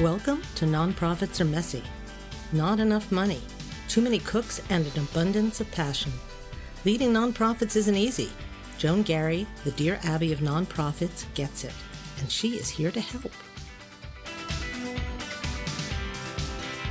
Welcome to Nonprofits Are Messy. Not enough money, too many cooks, and an abundance of passion. Leading nonprofits isn't easy. Joan Garry, the Dear Abby of nonprofits, gets it, and she is here to help.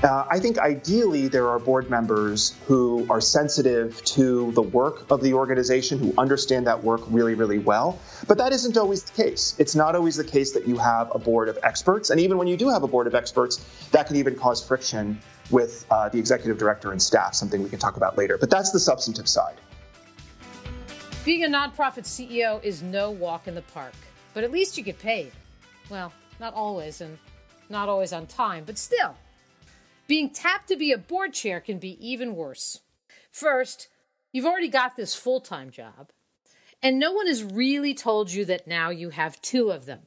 Uh, I think ideally there are board members who are sensitive to the work of the organization, who understand that work really, really well. But that isn't always the case. It's not always the case that you have a board of experts. And even when you do have a board of experts, that can even cause friction with uh, the executive director and staff, something we can talk about later. But that's the substantive side. Being a nonprofit CEO is no walk in the park, but at least you get paid. Well, not always, and not always on time, but still. Being tapped to be a board chair can be even worse. First, you've already got this full time job, and no one has really told you that now you have two of them.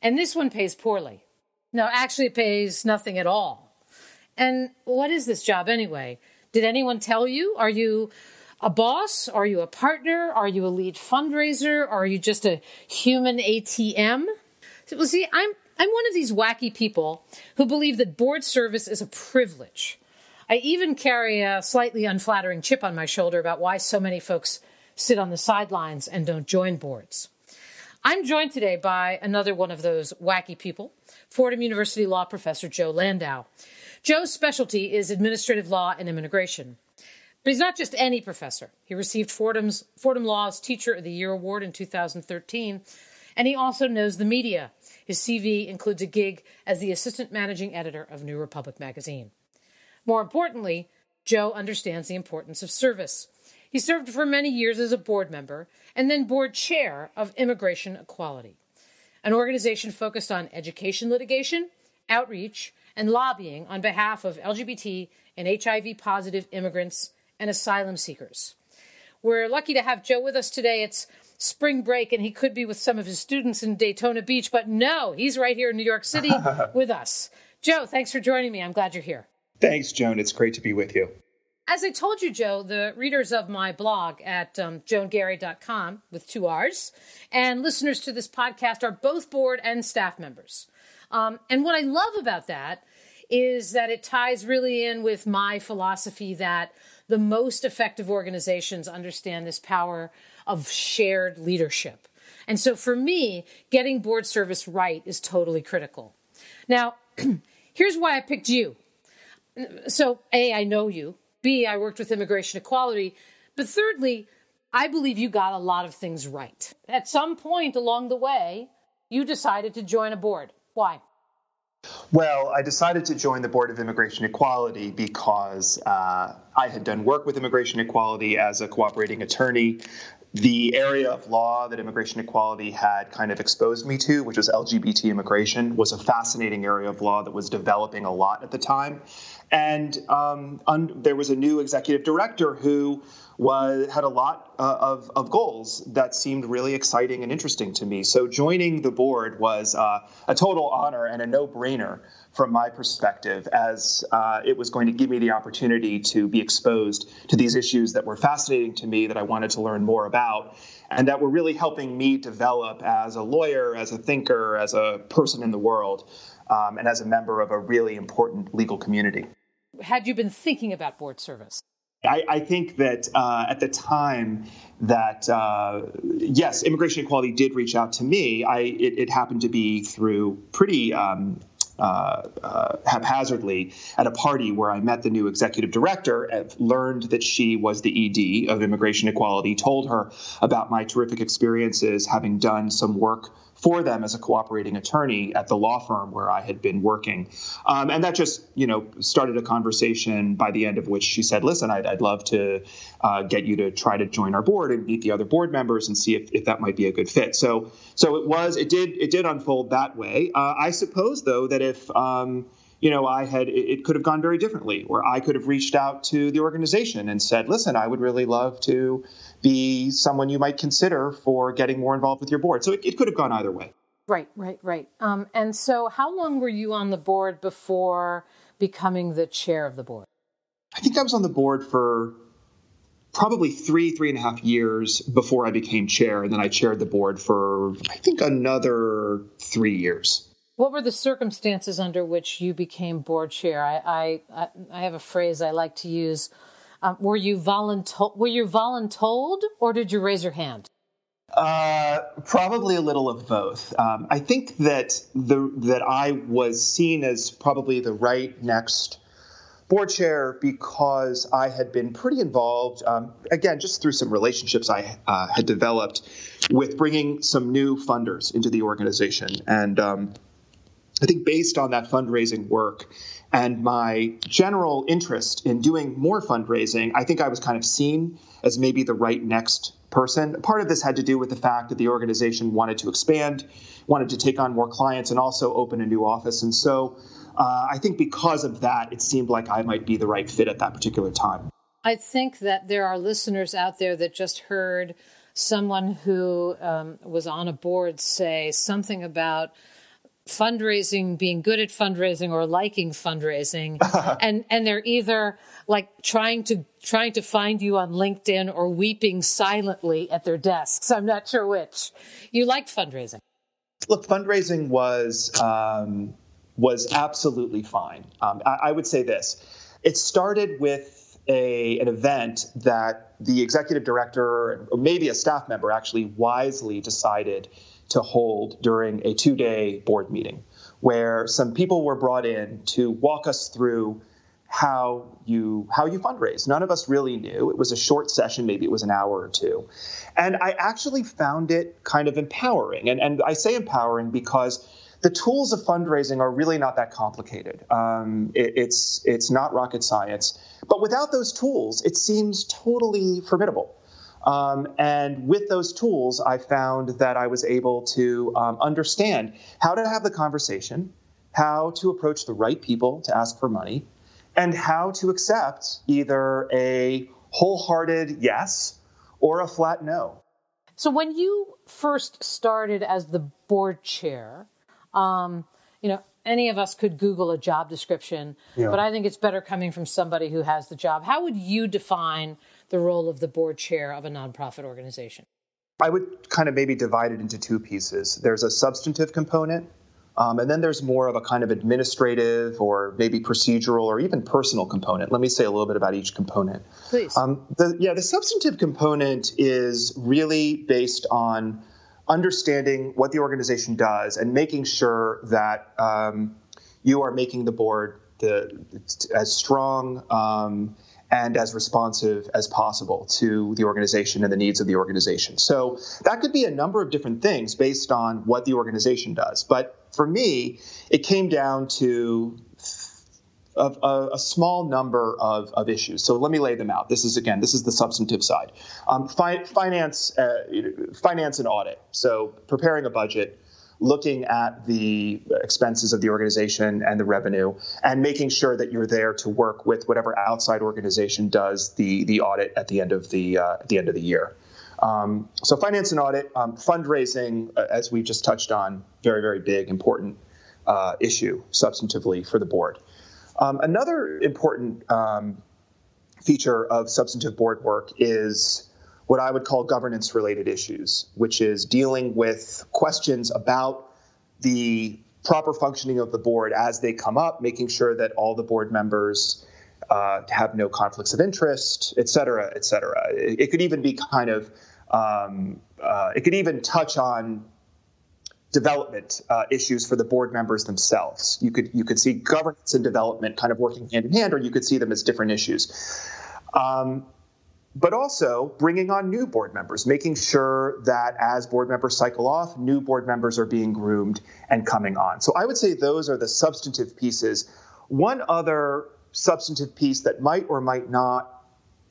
And this one pays poorly. No, actually, it pays nothing at all. And what is this job anyway? Did anyone tell you? Are you a boss? Are you a partner? Are you a lead fundraiser? Are you just a human ATM? Well, see, I'm I'm one of these wacky people who believe that board service is a privilege. I even carry a slightly unflattering chip on my shoulder about why so many folks sit on the sidelines and don't join boards. I'm joined today by another one of those wacky people, Fordham University law professor Joe Landau. Joe's specialty is administrative law and immigration. But he's not just any professor. He received Fordham's Fordham Law's Teacher of the Year award in 2013, and he also knows the media his CV includes a gig as the assistant managing editor of New Republic magazine. More importantly, Joe understands the importance of service. He served for many years as a board member and then board chair of Immigration Equality, an organization focused on education litigation, outreach, and lobbying on behalf of LGBT and HIV positive immigrants and asylum seekers. We're lucky to have Joe with us today. It's spring break and he could be with some of his students in Daytona Beach, but no, he's right here in New York City with us. Joe, thanks for joining me. I'm glad you're here. Thanks, Joan. It's great to be with you. As I told you, Joe, the readers of my blog at um, joangarry.com with two R's and listeners to this podcast are both board and staff members. Um, and what I love about that is that it ties really in with my philosophy that the most effective organizations understand this power of shared leadership. And so for me, getting board service right is totally critical. Now, here's why I picked you. So, A, I know you. B, I worked with immigration equality. But thirdly, I believe you got a lot of things right. At some point along the way, you decided to join a board. Why? Well, I decided to join the Board of Immigration Equality because uh, I had done work with immigration equality as a cooperating attorney the area of law that immigration equality had kind of exposed me to, which was LGBT immigration, was a fascinating area of law that was developing a lot at the time. And um, un- there was a new executive director who was had a lot uh, of, of goals that seemed really exciting and interesting to me. So joining the board was uh, a total honor and a no-brainer from my perspective, as uh, it was going to give me the opportunity to be exposed to these issues that were fascinating to me, that I wanted to learn more about, and that were really helping me develop as a lawyer, as a thinker, as a person in the world, um, and as a member of a really important legal community. Had you been thinking about board service? I, I think that uh, at the time that uh, yes, immigration equality did reach out to me. I it, it happened to be through pretty um, uh, uh, haphazardly at a party where I met the new executive director, learned that she was the ED of Immigration Equality, told her about my terrific experiences having done some work for them as a cooperating attorney at the law firm where I had been working. Um, and that just, you know, started a conversation by the end of which she said, listen, I'd, I'd love to uh, get you to try to join our board and meet the other board members and see if, if that might be a good fit. So, so it was, it did, it did unfold that way. Uh, I suppose though, that if, um, you know, I had it could have gone very differently, or I could have reached out to the organization and said, "Listen, I would really love to be someone you might consider for getting more involved with your board." So it, it could have gone either way. Right, right, right. Um, and so, how long were you on the board before becoming the chair of the board? I think I was on the board for probably three, three and a half years before I became chair, and then I chaired the board for I think another three years. What were the circumstances under which you became board chair? I, I, I have a phrase I like to use. Um, were you voluntold? Were you voluntold, or did you raise your hand? Uh, probably a little of both. Um, I think that the that I was seen as probably the right next board chair because I had been pretty involved, um, again, just through some relationships I uh, had developed with bringing some new funders into the organization. And um, I think based on that fundraising work and my general interest in doing more fundraising, I think I was kind of seen as maybe the right next person. Part of this had to do with the fact that the organization wanted to expand, wanted to take on more clients, and also open a new office. And so uh, I think because of that, it seemed like I might be the right fit at that particular time. I think that there are listeners out there that just heard someone who um, was on a board say something about fundraising being good at fundraising or liking fundraising. And and they're either like trying to trying to find you on LinkedIn or weeping silently at their desks. I'm not sure which. You like fundraising. Look fundraising was um, was absolutely fine. Um, I, I, would say this: it started with a an event that the executive director, or maybe a staff member, actually wisely decided to hold during a two day board meeting, where some people were brought in to walk us through how you how you fundraise. None of us really knew. It was a short session, maybe it was an hour or two. And I actually found it kind of empowering. And and I say empowering because the tools of fundraising are really not that complicated. Um, it, it's it's not rocket science, but without those tools, it seems totally formidable. Um, and with those tools, I found that I was able to um, understand how to have the conversation, how to approach the right people to ask for money, and how to accept either a wholehearted yes or a flat no. So, when you first started as the board chair, um, you know, any of us could Google a job description, yeah. but I think it's better coming from somebody who has the job. How would you define the role of the board chair of a nonprofit organization? I would kind of maybe divide it into two pieces. There's a substantive component, um, and then there's more of a kind of administrative or maybe procedural or even personal component. Let me say a little bit about each component. Please. Um, the, yeah, the substantive component is really based on understanding what the organization does and making sure that um, you are making the board the, as strong um, and as responsive as possible to the organization and the needs of the organization. So that could be a number of different things based on what the organization does. But for me, it came down to of a, a, small number of, of issues. So let me lay them out. This is again, this is the substantive side. Um, fi- finance, uh, finance and audit. So preparing a budget, looking at the expenses of the organization and the revenue, and making sure that you're there to work with whatever outside organization does the the audit at the end of the uh, at the end of the year. Um, so finance and audit, um, fundraising, uh, as we just touched on, very very big, important uh, issue substantively for the board. Um, another important um, feature of substantive board work is what I would call governance related issues, which is dealing with questions about the proper functioning of the board as they come up, making sure that all the board members uh, have no conflicts of interest, et cetera, et cetera. It, it could even be kind of, um, uh, it could even touch on development uh, issues for the board members themselves. You could you could see governance and development kind of working hand in hand, or you could see them as different issues. Um, but also bringing on new board members, making sure that as board members cycle off, new board members are being groomed and coming on. So I would say those are the substantive pieces. One other substantive piece that might or might not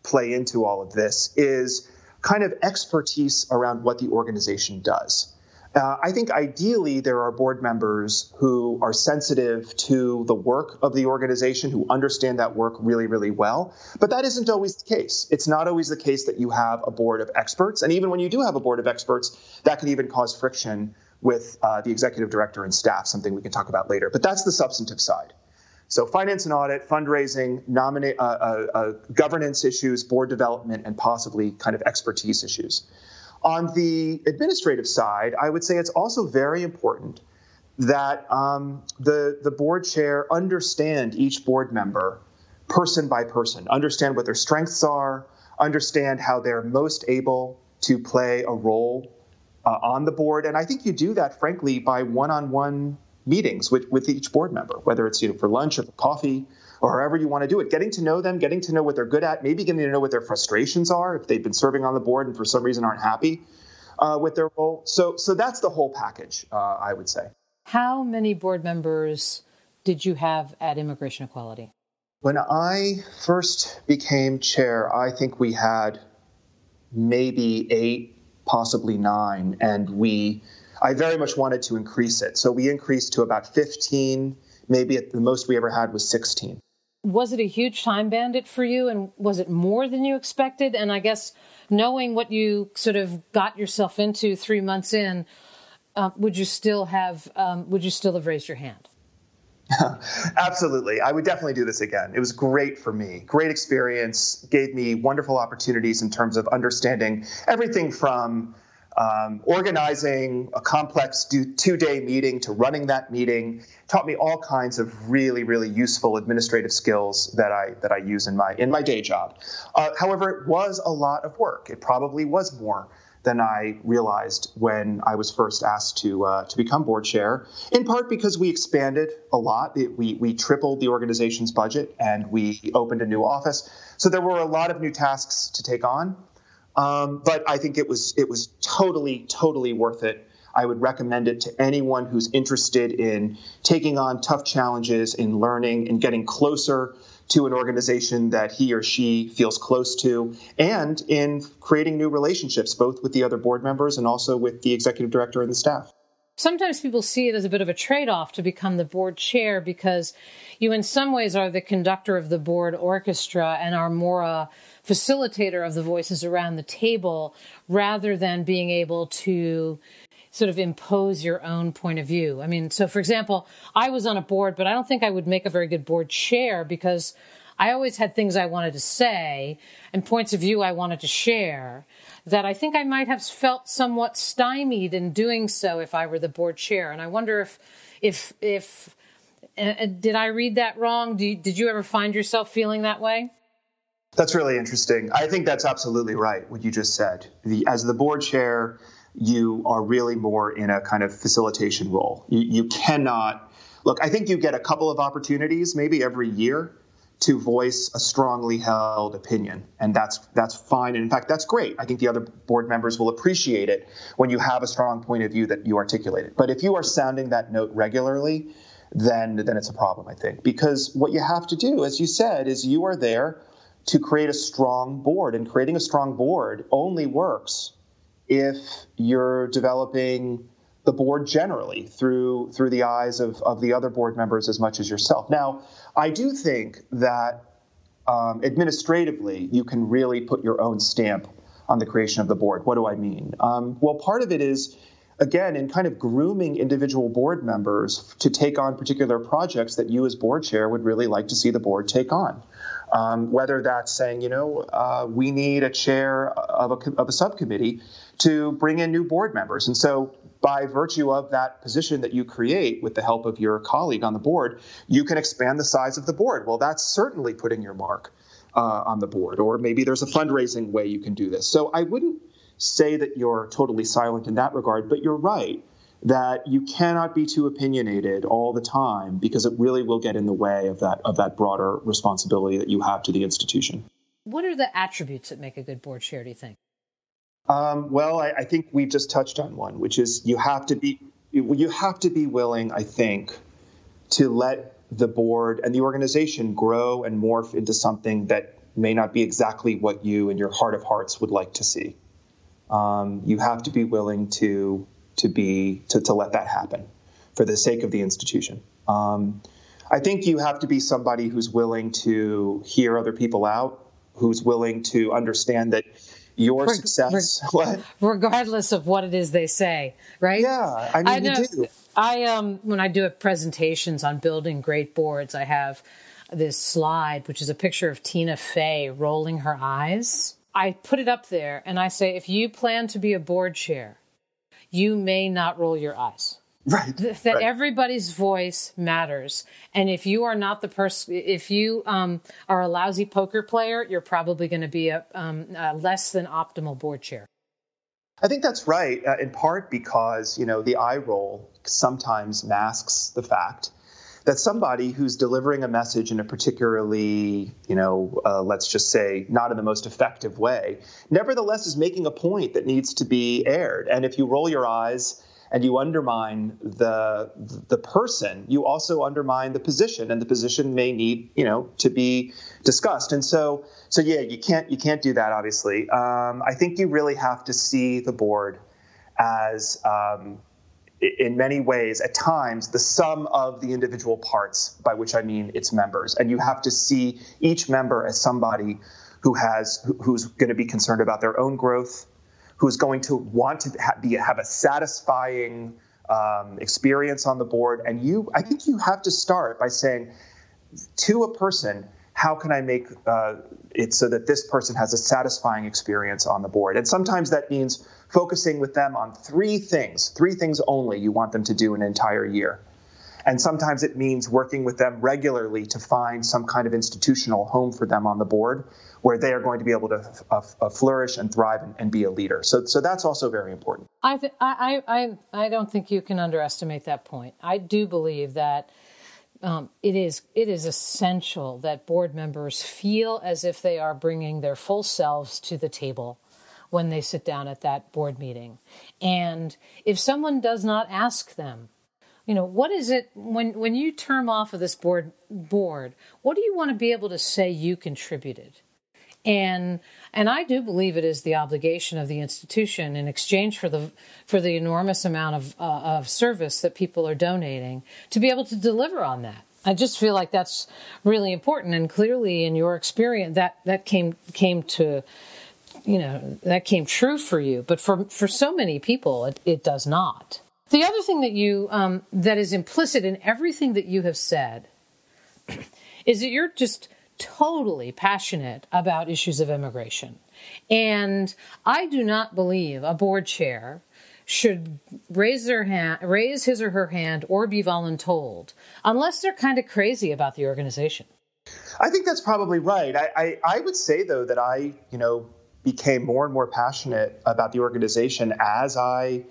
play into all of this is kind of expertise around what the organization does. Uh, I think ideally there are board members who are sensitive to the work of the organization, who understand that work really, really well. But that isn't always the case. It's not always the case that you have a board of experts. And even when you do have a board of experts, that can even cause friction with uh, the executive director and staff, something we can talk about later. But that's the substantive side. So, finance and audit, fundraising, uh, uh, uh governance issues, board development, and possibly kind of expertise issues. On the administrative side, I would say it's also very important that um, the the board chair understand each board member person by person, understand what their strengths are, understand how they're most able to play a role uh, on the board, and I think you do that, frankly, by one-on-one meetings with, with each board member, whether it's you know for lunch or for coffee or however you want to do it. Getting to know them, getting to know what they're good at, maybe getting to know what their frustrations are if they've been serving on the board and for some reason aren't happy uh, with their role. So, so that's the whole package, uh, I would say. How many board members did you have at Immigration Equality? When I first became chair, I think we had maybe eight, possibly nine, and we. I very much wanted to increase it. So we increased to about 15, maybe at the most we ever had was 16. Was it a huge time bandit for you and was it more than you expected? And I guess knowing what you sort of got yourself into three months in, uh, would you still have um, would you still have raised your hand? Absolutely. I would definitely do this again. It was great for me. Great experience. Gave me wonderful opportunities in terms of understanding everything from um, organizing a complex two day meeting to running that meeting taught me all kinds of really really useful administrative skills that I that I use in my in my day job. Uh, however, it was a lot of work. It probably was more than I realized when I was first asked to uh, to become board chair. In part because we expanded a lot. It, we we tripled the organization's budget and we opened a new office. So there were a lot of new tasks to take on. Um, but I think it was it was totally totally worth it. I would recommend it to anyone who's interested in taking on tough challenges, in learning, and getting closer to an organization that he or she feels close to, and in creating new relationships, both with the other board members and also with the executive director and the staff. Sometimes people see it as a bit of a trade off to become the board chair because you, in some ways, are the conductor of the board orchestra and are more a facilitator of the voices around the table rather than being able to sort of impose your own point of view. I mean, so for example, I was on a board, but I don't think I would make a very good board chair because I always had things I wanted to say and points of view I wanted to share that I think I might have felt somewhat stymied in doing so if I were the board chair. And I wonder if, if, if, uh, did I read that wrong? You, did you ever find yourself feeling that way? That's really interesting. I think that's absolutely right, what you just said. The, as the board chair, you are really more in a kind of facilitation role. You, you cannot, look, I think you get a couple of opportunities, maybe every year, to voice a strongly held opinion. And that's that's fine. And in fact that's great. I think the other board members will appreciate it when you have a strong point of view that you articulate it. But if you are sounding that note regularly then then it's a problem i think. Because what you have to do as you said is you are there to create a strong board. And creating a strong board only works if you're developing the board generally through through the eyes of, of the other board members as much as yourself. Now, I do think that um, administratively you can really put your own stamp on the creation of the board. What do I mean? Um, well, part of it is again in kind of grooming individual board members to take on particular projects that you as board chair would really like to see the board take on. Um, whether that's saying, you know, uh, we need a chair of a, of a subcommittee to bring in new board members. And so, by virtue of that position that you create with the help of your colleague on the board, you can expand the size of the board. Well, that's certainly putting your mark uh, on the board. Or maybe there's a fundraising way you can do this. So, I wouldn't say that you're totally silent in that regard, but you're right that you cannot be too opinionated all the time because it really will get in the way of that of that broader responsibility that you have to the institution. What are the attributes that make a good board chair? Do you think? Um, well, I, I, think we've just touched on one, which is you have to be you have to be willing, I think, to let the board and the organization grow and morph into something that may not be exactly what you in your heart of hearts would like to see. Um, you have to be willing to to be to, to let that happen for the sake of the institution. Um, I think you have to be somebody who's willing to hear other people out, who's willing to understand that your Reg- success, reg- regardless of what it is they say, right? Yeah, I mean, I know, you do. I um, when I do presentations on building great boards, I have this slide, which is a picture of Tina Fey rolling her eyes. I put it up there and I say, if you plan to be a board chair, you may not roll your eyes. Right. Th- that right. everybody's voice matters. And if you are not the person, if you um, are a lousy poker player, you're probably going to be a, um, a, less than optimal board chair. I think that's right, uh, in part because you know the eye roll sometimes masks the fact that somebody who's delivering a message in a particularly, you know, uh, let's just say, not in the most effective way, nevertheless is making a point that needs to be aired. And if you roll your eyes and you undermine the the person, you also undermine the position, and the position may need, you know, to be discussed. And so, so yeah, you can't you can't do that. Obviously, um, I think you really have to see the board as um, in many ways, at times, the sum of the individual parts, by which I mean its members. And you have to see each member as somebody who has who's going to be concerned about their own growth, who's going to want to ha- be, have a satisfying um, experience on the board. And you, I think you have to start by saying to a person, how can I make uh, it so that this person has a satisfying experience on the board? And sometimes that means focusing with them on three things, three things only you want them to do an entire year. And sometimes it means working with them regularly to find some kind of institutional home for them on the board where they are going to be able to uh, uh, flourish and thrive and, and, be a leader. So, so that's also very important. I, th- I, I, I don't think you can underestimate that point. I do believe that um, it is it is essential that board members feel as if they are bringing their full selves to the table when they sit down at that board meeting. And if someone does not ask them, you know, what is it when when you term off of this board board, what do you want to be able to say you contributed? And and I do believe it is the obligation of the institution in exchange for the for the enormous amount of uh, of service that people are donating to be able to deliver on that. I just feel like that's really important, and clearly, in your experience, that that came came to you know that came true for you. But for for so many people, it, it does not. The other thing that you um, that is implicit in everything that you have said is that you're just totally passionate about issues of immigration. And I do not believe a board chair should raise their hand, raise his or her hand, or be voluntold, unless they're kind of crazy about the organization. I think that's probably right. I, I, I would say though that I, you know, became more and more passionate about the organization as I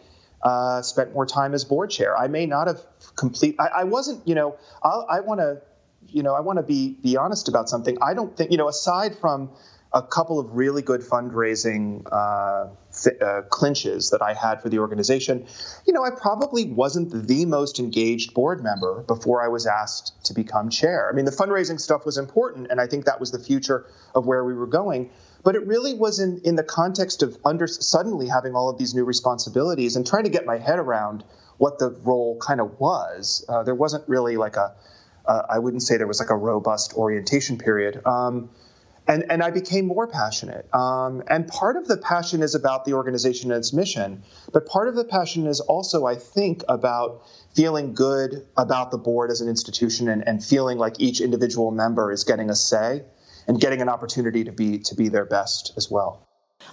uh, spent more time as board chair. I may not have complete. I, I wasn't, you know, I'll, i want to you know, I want to be be honest about something. I don't think, you know, aside from a couple of really good fundraising uh, th- uh, clinches that I had for the organization, you know, I probably wasn't the most engaged board member before I was asked to become chair. I mean, the fundraising stuff was important, and I think that was the future of where we were going. But it really was in, in the context of under suddenly having all of these new responsibilities and trying to get my head around what the role kind of was. Uh, there wasn't really like a uh, I wouldn't say there was like a robust orientation period. Um, and, and I became more passionate. Um, and part of the passion is about the organization and its mission, but part of the passion is also, I think, about feeling good about the board as an institution and, and feeling like each individual member is getting a say and getting an opportunity to be to be their best as well.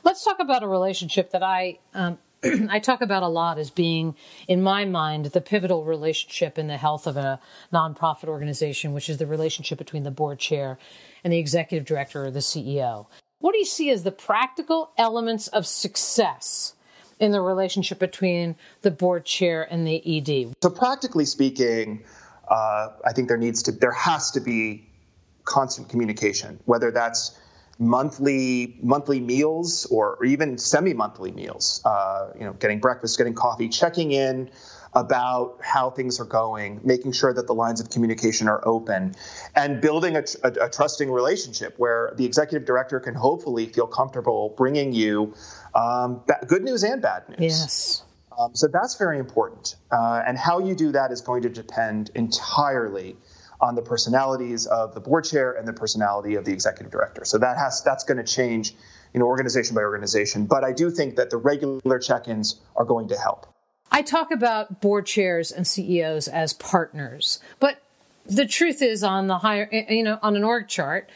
Let's talk about a relationship that I um, I talk about a lot as being, in my mind, the pivotal relationship in the health of a nonprofit organization, which is the relationship between the board chair and the executive director or the CEO. What do you see as the practical elements of success in the relationship between the board chair and the ED? So, practically speaking, uh, I think there needs to, there has to be constant communication, whether that's monthly monthly meals or, even semi-monthly meals uh, you know getting breakfast getting coffee checking in about how things are going making sure that the lines of communication are open and building a, a, a trusting relationship where the executive director can hopefully feel comfortable bringing you um, ba- good news and bad news. Yes. Um, so that's very important uh, and how you do that is going to depend entirely on the personalities of the board chair and the personality of the executive director. So that has that's going to change, you know, organization by organization. But I do think that the regular check-ins are going to help. I talk about board chairs and CEOs as partners, but the truth is on the higher, eh, eh, you know, on an org chart,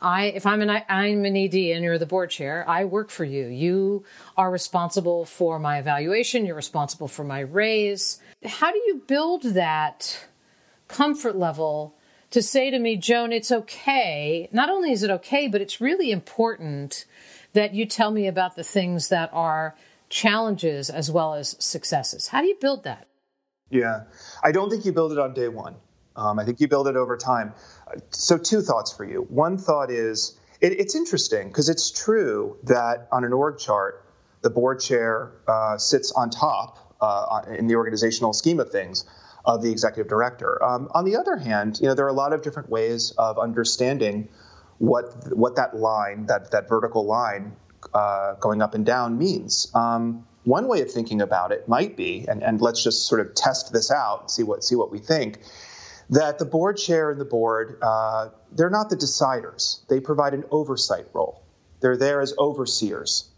I, if I'm an, I'm an ED and you're the board chair, I work for you. You are responsible for my evaluation. You're responsible for my raise. How do you build that comfort level to say to me, Joan, it's okay. Not only is it okay, but it's really important that you tell me about the things that are challenges as well as successes. How do you build that? Yeah, I don't think you build it on day one. Um, I think you build it over time. So, two thoughts for you. One thought is it, it's interesting because it's true that on an org chart, the board chair uh, sits on top uh, in the organizational scheme of things of the executive director. Um, on the other hand, you know there are a lot of different ways of understanding what what that line, that that vertical line uh, going up and down means. Um, one way of thinking about it might be, and, and let's just sort of test this out, see what see what we think, that the board chair and the board uh, they're not the deciders. They provide an oversight role. They're there as overseers.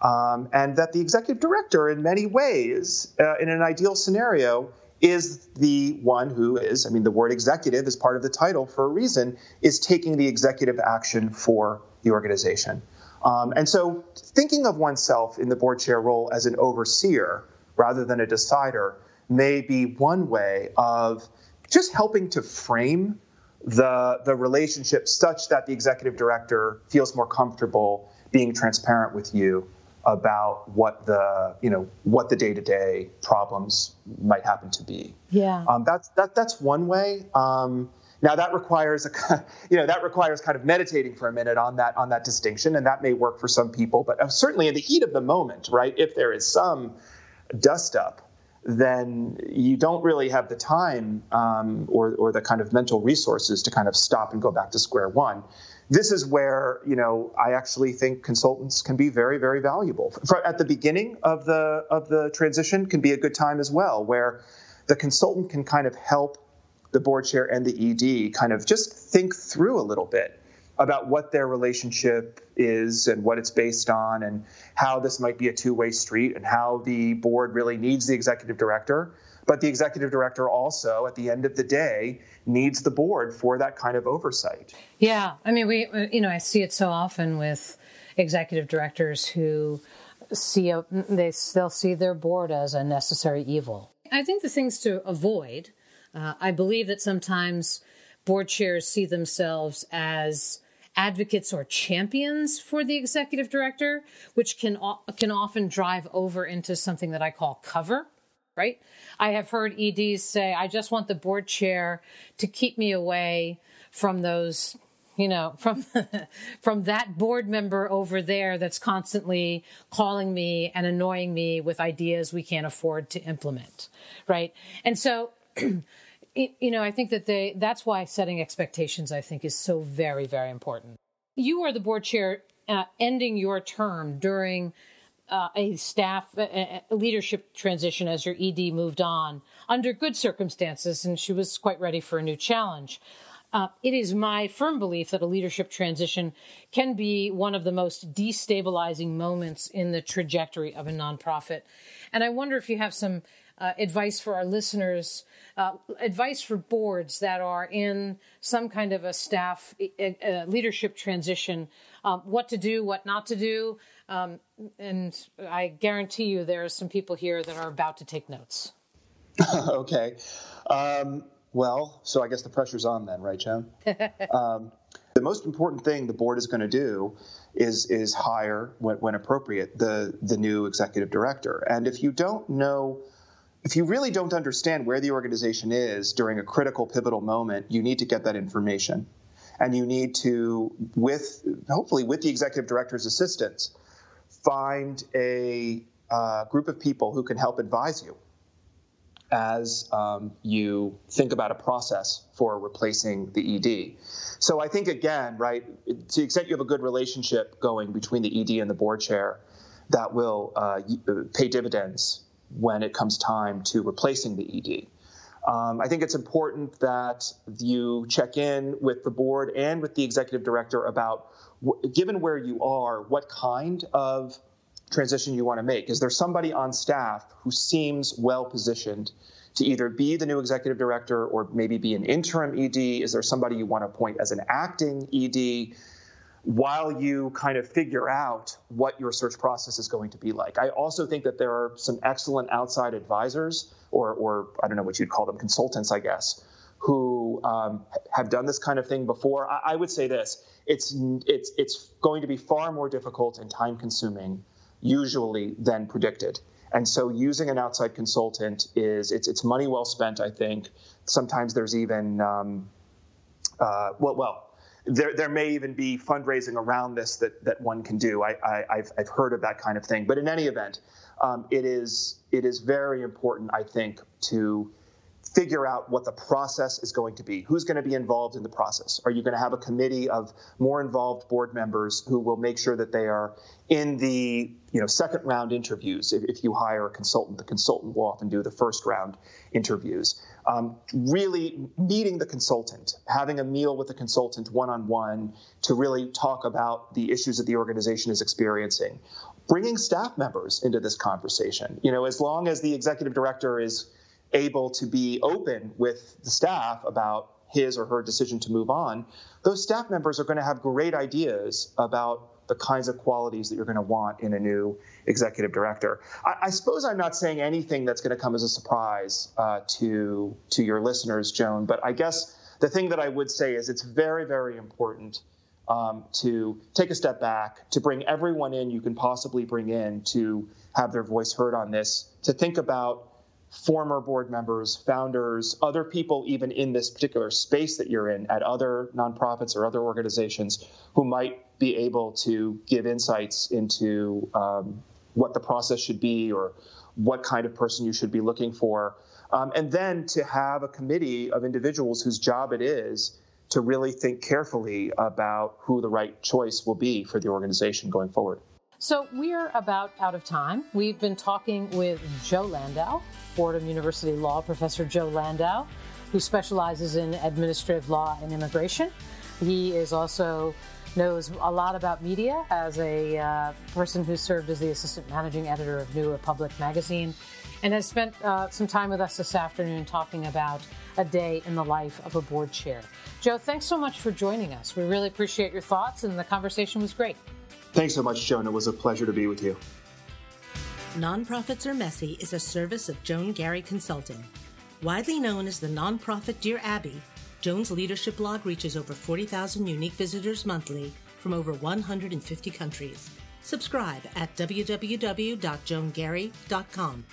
Um, and that the executive director, in many ways, uh, in an ideal scenario, is the one who is, I mean, the word executive is part of the title for a reason, is taking the executive action for the organization. Um, and so thinking of oneself in the board chair role as an overseer rather than a decider may be one way of just helping to frame the, the relationship such that the executive director feels more comfortable being transparent with you about what the you know what the day-to-day problems might happen to be yeah um, that's that that's one way um, now that requires a, you know, that requires kind of meditating for a minute on that on that distinction, and that may work for some people. But uh, certainly in the heat of the moment, right? If there is some dust up, then you don't really have the time um, or or the kind of mental resources to kind of stop and go back to square one. This is where you know I actually think consultants can be very very valuable. For, at the beginning of the of the transition can be a good time as well, where the consultant can kind of help the board chair and the ED kind of just think through a little bit about what their relationship is and what it's based on and how this might be a two-way street and how the board really needs the executive director. But the executive director also at the end of the day needs the board for that kind of oversight. Yeah. I mean we you know i see it so often with executive directors who see a, they still see their board as a necessary evil. I think the things to avoid uh, I believe that sometimes board chairs see themselves as advocates or champions for the executive director, which can can often drive over into something that I call cover. Right? I have heard EDs say, "I just want the board chair to keep me away from those." You know, from from that board member over there that's constantly calling me and annoying me with ideas we can't afford to implement, right? And so you know, I think that they, that's why setting expectations, I think, is so very, very important. You are the board chair uh, ending your term during uh, a staff leadership transition as your ED moved on under good circumstances, and she was quite ready for a new challenge. Uh, it is my firm belief that a leadership transition can be one of the most destabilizing moments in the trajectory of a nonprofit. And I wonder if you have some uh, advice for our listeners, uh, advice for boards that are in some kind of a staff uh, leadership transition, um, what to do, what not to do. Um, and I guarantee you there are some people here that are about to take notes. okay. Um, well, so I guess the pressure's on then, right, Joan? Um, the most important thing the board is going to do is is hire when, when appropriate the the new executive director. And if you don't know if you really don't understand where the organization is during a critical pivotal moment, you need to get that information. And you need to, with hopefully with the executive director's assistance, find a uh, group of people who can help advise you as um, you think about a process for replacing the ED. So I think again, right, to the extent you have a good relationship going between the ED and the board chair, that will uh, pay dividends when it comes time to replacing the ED. Um, I think it's important that you check in with the board and with the executive director about, given where you are, what kind of transition you want to make? Is there somebody on staff who seems well positioned to either be the new executive director or maybe be an interim ED? Is there somebody you want to appoint as an acting ED? while you kind of figure out what your search process is going to be like. I also think that there are some excellent outside advisors, or, or I don't know what you'd call them, consultants, I guess, who um, have done this kind of thing before. I, I, would say this: it's it's it's going to be far more difficult and time consuming, usually, than predicted. And so, using an outside consultant is it's it's money well spent. I think sometimes there's even um, uh, well well there, there may even be fundraising around this that, that one can do. I, I, have I've heard of that kind of thing. But in any event, um, it, is, it is very important, I think, to figure out what the process is going to be. Who's going to be involved in the process? Are you going to have a committee of more involved board members who will make sure that they are in the you know second round interviews? If, if you hire a consultant, the consultant will often do the first round interviews. Um, really meeting the consultant, having a meal with the consultant one on one to really talk about the issues that the organization is experiencing. Bringing staff members into this conversation. You know, as long as the executive director is able to be open with the staff about his or her decision to move on, those staff members are going to have great ideas about the kinds of qualities that you're going to want in a new executive director. I, I suppose I'm not saying anything that's going to come as a surprise uh, to to your listeners, Joan. But I guess the thing that I would say is it's very, very important um, to take a step back, to bring everyone in you can possibly bring in to have their voice heard on this, to think about former board members, founders, other people even in this particular space that you're in at other nonprofits or other organizations who might be able to give insights into um, what the process should be or what kind of person you should be looking for. Um, and then to have a committee of individuals whose job it is to really think carefully about who the right choice will be for the organization going forward. So we're about out of time. We've been talking with Joe Landau, Fordham University Law professor Joe Landau, who specializes in administrative law and immigration. He is also knows a lot about media as a uh, person who served as the assistant managing editor of New Republic magazine and has spent uh, some time with us this afternoon talking about a day in the life of a board chair. Joe, thanks so much for joining us. We really appreciate your thoughts, and the conversation was great. Thanks so much, Joan. It was a pleasure to be with you. Nonprofits Are Messy is a service of Joan Garry Consulting. Widely known as the nonprofit Dear Abby, Joan's leadership blog reaches over 40,000 unique visitors monthly from over 150 countries. Subscribe at www.joangarry.com.